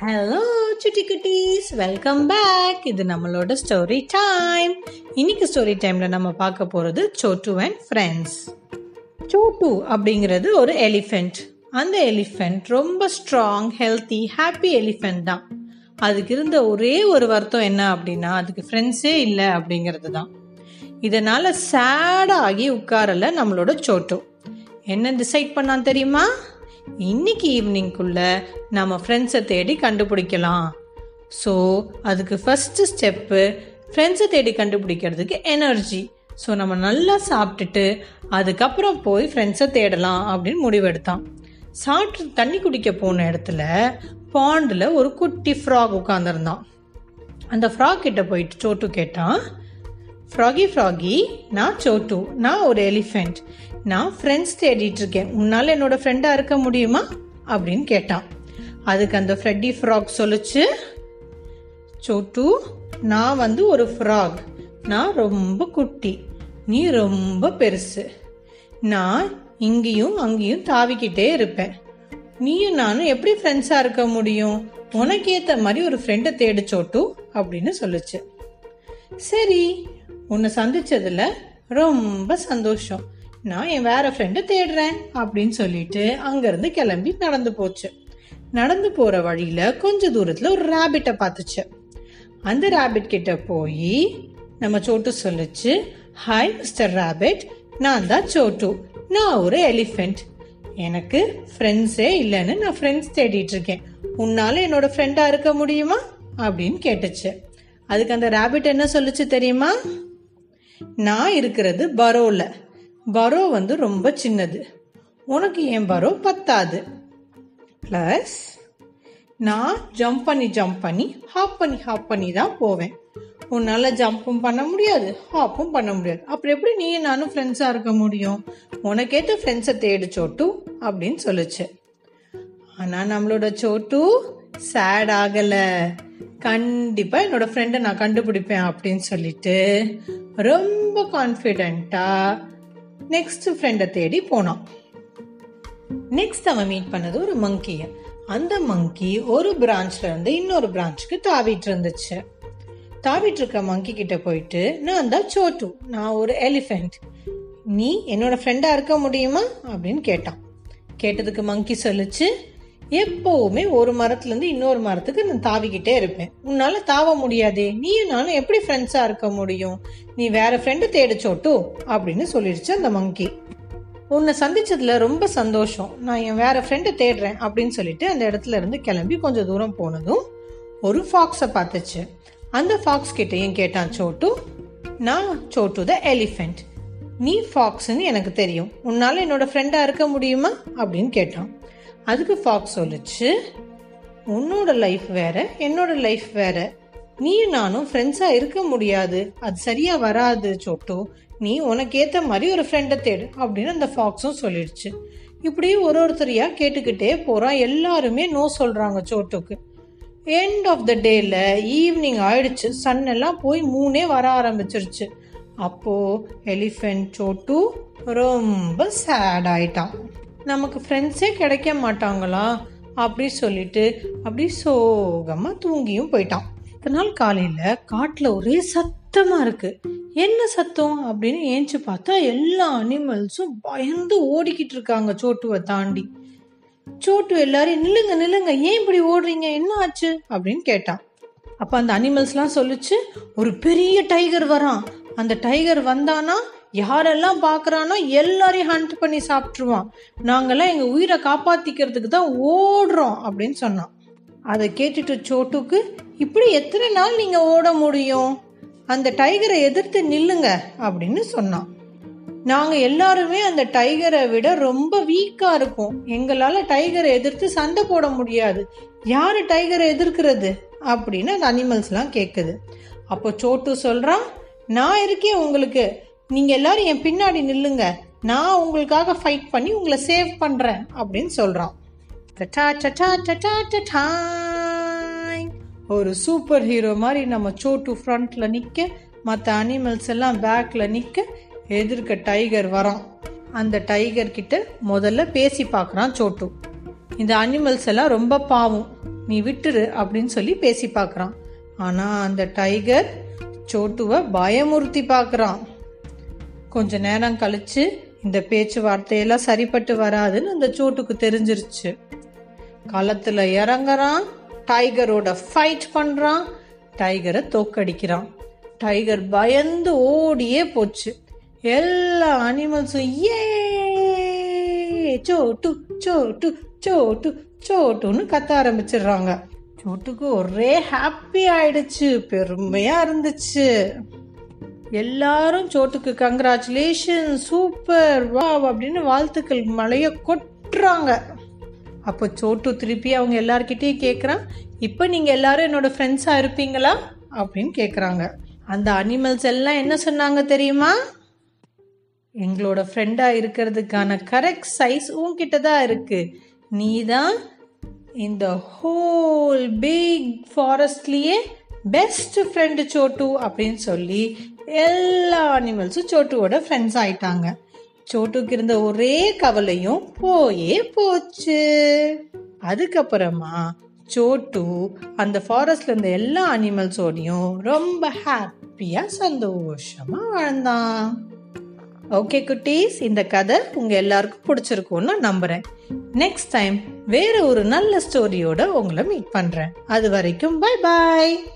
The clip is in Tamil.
ஹலோ சுட்டி குட்டீஸ் வெல்கம் பேக் இது நம்மளோட ஸ்டோரி டைம் இன்னைக்கு ஸ்டோரி டைம்ல நம்ம பார்க்க போறது சோட்டு அண்ட் ஃப்ரெண்ட்ஸ் சோட்டு அப்படிங்கிறது ஒரு எலிஃபெண்ட் அந்த எலிஃபெண்ட் ரொம்ப ஸ்ட்ராங் ஹெல்த்தி ஹாப்பி எலிஃபெண்ட் தான். அதுக்கு இருந்த ஒரே ஒரு வருத்தம் என்ன அப்படின்னா அதுக்கு ஃப்ரெண்ட்ஸே இல்லை அப்படிங்கிறது தான். இதனால சேடாகி உட்காரல நம்மளோட சோட்டு. என்ன டிசைட் பண்ணான் தெரியுமா? இன்னைக்கு ஈவினிங்குள்ள நம்ம ஃப்ரெண்ட்ஸை தேடி கண்டுபிடிக்கலாம். ஸோ அதுக்கு ஃபஸ்ட்டு ஸ்டெப்பு ஃப்ரெண்ட்ஸை தேடி கண்டுபிடிக்கிறதுக்கு எனர்ஜி ஸோ நம்ம நல்லா சாப்பிட்டுட்டு அதுக்கப்புறம் போய் ஃப்ரெண்ட்ஸை தேடலாம் அப்படின்னு முடிவெடுத்தான். சாப்பிட்டு தண்ணி குடிக்க போன இடத்துல பாண்டில் ஒரு குட்டி ஃப்ராக் உட்காந்துருந்தான் அந்த ஃப்ராக் கிட்ட போயிட்டு சோட்டு கேட்டான். ஃப்ராகி ஃப்ராகி நான் சோட்டு நான் ஒரு எலிஃபெண்ட் நான் ஃப்ரெண்ட்ஸ் தேடிட்டு இருக்கேன் என்னோடய என்னோட இருக்க முடியுமா? அப்படின்னு கேட்டான். அதுக்கு அந்த ஃப்ரெட்டி ஃப்ராக் சொல்லுச்சு சோட்டு நான் வந்து ஒரு ஃப்ராக் நான் ரொம்ப குட்டி. நீ ரொம்ப பெருசு. நான் இங்கேயும் அங்கேயும் தாவிக்கிட்டே இருப்பேன். நீயும் நானும் எப்படி ஃப்ரெண்ட்ஸாக இருக்க முடியும்? உனக்கு ஏற்ற மாதிரி ஒரு ஃப்ரெண்டை தேடு சோட்டு அப்படின்னு சொல்லுச்சு. சரி உன்னை சந்தித்ததில் ரொம்ப சந்தோஷம். நான் என் வேற ஃப்ரெண்டை தேடுறேன் அப்படின்னு சொல்லிட்டு அங்கேருந்து கிளம்பி நடந்து போச்சு. நடந்து போகிற வழியில் கொஞ்ச தூரத்தில் ஒரு ரேபிட்டை பார்த்துச்சு. அந்த ரேபிட் கிட்ட போய் நம்ம சோட்டு சொல்லிச்சு ஹாய் மிஸ்டர் ரேபிட் நான் தான் சோட்டு. நான் ஒரு எலிஃபெண்ட் எனக்கு ஃப்ரெண்ட்ஸே இல்லைன்னு நான் ஃப்ரெண்ட்ஸ் தேடிட்டு இருக்கேன். உன்னால என்னோட ஃப்ரெண்டாக இருக்க முடியுமா? அப்படின்னு கேட்டுச்சு. அதுக்கு அந்த ரேபிட் என்ன சொல்லுச்சு தெரியுமா? நான் இருக்கிறது பரோல. பரோ வந்து ரொம்ப சின்னது. உனக்கு என் பரோ பத்தாது. ப்ளஸ் நான் ஜம்ப் பண்ணி ஜம்ப் பண்ணி ஹாப் பண்ணி ஹாப் பண்ணி தான் போவேன். உன்னால் ஜம்ப்பும் பண்ண முடியாது ஹாப்பும் பண்ண முடியாது. அப்புறம் எப்படி நீயும் நானும் ஃப்ரெண்ட்ஸாக இருக்க முடியும்? உனக்கேற்ற ஃப்ரெண்ட்ஸை தேடு சோட்டு அப்படின்னு சொல்லுச்சு. ஆனால் நம்மளோட சோட்டு சேட் ஆகலை. கண்டிப்பாக என்னோட ஃப்ரெண்டை நான் கண்டுபிடிப்பேன் அப்படின்னு சொல்லிட்டு ரொம்ப கான்ஃபிடென்ட்டாக நெக்ஸ்ட் ஃப்ரெண்டை தேடி போனான். நெக்ஸ்ட் அவன் மீட் பண்ணது ஒரு மங்கிய அந்த மங்கி ஒரு பிரான்ச்ல இருந்து இன்னொரு பிரான்ச்சுக்கு தாவிட்டு இருந்துச்சு. தாவிட்டு இருக்க மங்கி கிட்ட போயிட்டு நான் தான் சோட்டு நான் ஒரு எலிஃபென்ட் நீ என்னோட ஃப்ரெண்டா இருக்க முடியுமா? அப்படின்னு கேட்டான். கேட்டதுக்கு மங்கி சொல்லுச்சு எப்பவுமே ஒரு மரத்துலேருந்து இன்னொரு மரத்துக்கு நான் தாவிக்கிட்டே இருப்பேன். உன்னால் தாவ முடியாதே. நீயும் நானும் எப்படி ஃப்ரெண்ட்ஸாக இருக்க முடியும்? நீ வேற ஃப்ரெண்டு தேடிச்சோட்டு அப்படின்னு சொல்லிடுச்சு அந்த மங்கி உன்னை சந்திச்சதுல ரொம்ப சந்தோஷம். நான் என் வேற ஃப்ரெண்டு தேடுறேன் அப்படின்னு சொல்லிட்டு அந்த இடத்துல இருந்து கிளம்பி கொஞ்சம் தூரம் போனதும் ஒரு ஃபாக்ஸை பார்த்துச்சு. அந்த ஃபாக்ஸ் கிட்டேயும் கேட்டான் சோட்டு நான் சோட்டு த எலிஃபெண்ட் நீ ஃபாக்ஸ்ன்னு எனக்கு தெரியும். உன்னால் என்னோட ஃப்ரெண்டாக இருக்க முடியுமா? அப்படின்னு கேட்டான். அதுக்கு ஃபாக்ஸ் சொல்லுச்சு. உன்னோட லைஃப் வேற என்னோட லைஃப் வேற. நீயும் நானும் ஃப்ரெண்ட்ஸாக இருக்க முடியாது. அது சரியாக வராது சோட்டோ. நீ உனக்கு ஏற்ற மாதிரி ஒரு ஃப்ரெண்டை தேடு அப்படின்னு அந்த ஃபாக்ஸும் சொல்லிடுச்சு. இப்படி ஒரு ஒருத்தரையாக கேட்டுக்கிட்டே போகிறான் எல்லாருமே நோ சொல்கிறாங்க சோட்டோக்கு. எண்ட் ஆஃப் த டேயில் ஈவினிங் ஆயிடுச்சு. சன் எல்லாம் போய் மூணே வர ஆரம்பிச்சிருச்சு. அப்போ எலிஃபென்ட் சோட்டு ரொம்ப சேட் ஆயிட்டான் நமக்கு ஃப்ரெண்ட்ஸே கிடைக்க மாட்டாங்களா? அப்படி சொல்லிட்டு அப்படி சோகமாக தூங்கியும் போயிட்டான். அடுத்த நாள் காலையில் காட்டில் ஒரே சத்தமாக இருக்குது என்ன சத்தம்? அப்படின்னு ஏஞ்சி பார்த்தா எல்லா அனிமல்ஸும் பயந்து ஓடிக்கிட்டு இருக்காங்க சோட்டுவை தாண்டி. சோட்டு எல்லாரையும் நில்லுங்க நில்லுங்க ஏன் இப்படி ஓடுறீங்க? என்ன ஆச்சு? அப்படின்னு கேட்டான். அப்போ அந்த அனிமல்ஸ்லாம் சொல்லிச்சு ஒரு பெரிய டைகர் வரான். அந்த டைகர் வந்தானா யாரெல்லாம் பார்க்குறானோ எல்லாரையும் ஹண்ட் பண்ணி சாப்பிட்ருவான் நாங்கள்லாம் எங்கள் உயிரை காப்பாற்றிக்கிறதுக்கு தான் ஓடுறோம் அப்படின்னு சொன்னான். அதை கேட்டுட்டு சோட்டுக்கு இப்படி எத்தனை நாள் நீங்கள் ஓட முடியும்? அந்த டைகரை எதிர்த்து நில்லுங்க அப்படின்னு சொன்னான். நாங்கள் எல்லாருமே அந்த டைகரை விட ரொம்ப வீக்காக இருக்கும் எங்களால் டைகரை எதிர்த்து சண்டை போட முடியாது. யார் டைகரை எதிர்க்கிறது? அப்படின்னு அந்த அனிமல்ஸ்லாம் கேட்குது அப்போ சோட்டு சொல்கிறான் நான் இருக்கேன் உங்களுக்கு. நீங்க எல்லாரும் என் பின்னாடி நில்லுங்க. நான் உங்களுக்காக ஃபைட் பண்ணி உங்களை சேவ் பண்றேன் அப்படின்னு சொல்றான். ஒரு சூப்பர் ஹீரோ மாதிரி நம்ம சோட்டு ஃப்ரண்ட்ல நிக்க மற்ற அனிமல்ஸ் எல்லாம் பேக்ல நிக்க எதிர்க்க டைகர் வரான். அந்த டைகர் கிட்ட முதல்ல பேசி பார்க்குறான் சோட்டு. இந்த அனிமல்ஸ் எல்லாம் ரொம்ப பாவம். நீ விட்டுரு அப்படின்னு சொல்லி பேசி பார்க்குறான். ஆனால் அந்த டைகர் சோட்டுவை பயமுறுத்தி பார்க்குறான். கொஞ்ச நேரம் கழிச்சு இந்த பேச்சுவார்த்தையெல்லாம் சரிப்பட்டு வராதுன்னு அந்த சோட்டுக்கு தெரிஞ்சிருச்சு. களத்துல இறங்குறான் டைகரோட ஃபைட் பண்றான் டைகரை தோக்கடிக்கிறான். டைகர் பயந்து ஓடியே போச்சு. எல்லா அனிமல்ஸும் ஏ சோட்டு சோட்டு சோட்டு சோட்டுன்னு கத்த ஆரம்பிச்சிடுறாங்க. சோட்டுக்கு ஒரே ஹாப்பி ஆயிடுச்சு பெருமையா இருந்துச்சு. எல்லாரும் சோட்டுக்கு கங்க்ராச்சுலேஷன் சூப்பர் வா அப்படின்னு வாழ்த்துக்கள் மழையை கொட்டுறாங்க. அப்போ சோட்டு திருப்பி அவங்க எல்லார்கிட்டயும் கேட்குறான் இப்போ நீங்கள் எல்லாரும் என்னோடய ஃப்ரெண்ட்ஸாக இருப்பீங்களா? அப்படின்னு கேட்குறாங்க அந்த அனிமல்ஸ் எல்லாம் என்ன சொன்னாங்க தெரியுமா? எங்களோட ஃப்ரெண்டாக இருக்கிறதுக்கான கரெக்ட் சைஸ் உன்கிட்ட தான் இருக்குது நீ தான் இந்த ஹோல் பிக் ஃபாரஸ்ட்லேயே பெஸ்ட் ஃப்ரெண்டு சோட்டு அப்படின்னு சொல்லி எல்லா அனிமல்ஸும் சோட்டுவோட ஃப்ரெண்ட்ஸ் ஆயிட்டாங்க. சோட்டுக்கு இருந்த ஒரே கவலையும் போயே போச்சு. அதுக்கப்புறமா சோட்டு அந்த ஃபாரஸ்ட்ல இருந்த எல்லா அனிமல்ஸோடையும் ரொம்ப ஹாப்பியா சந்தோஷமா வாழ்ந்தான். ஓகே குட்டீஸ் இந்த கதை உங்க எல்லாருக்கும் பிடிச்சிருக்கும்னு நம்புறேன். நெக்ஸ்ட் டைம் வேற ஒரு நல்ல ஸ்டோரியோட உங்களை மீட் பண்றேன். அது வரைக்கும் பை பாய்